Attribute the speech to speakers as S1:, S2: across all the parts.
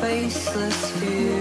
S1: faceless fear.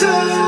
S2: to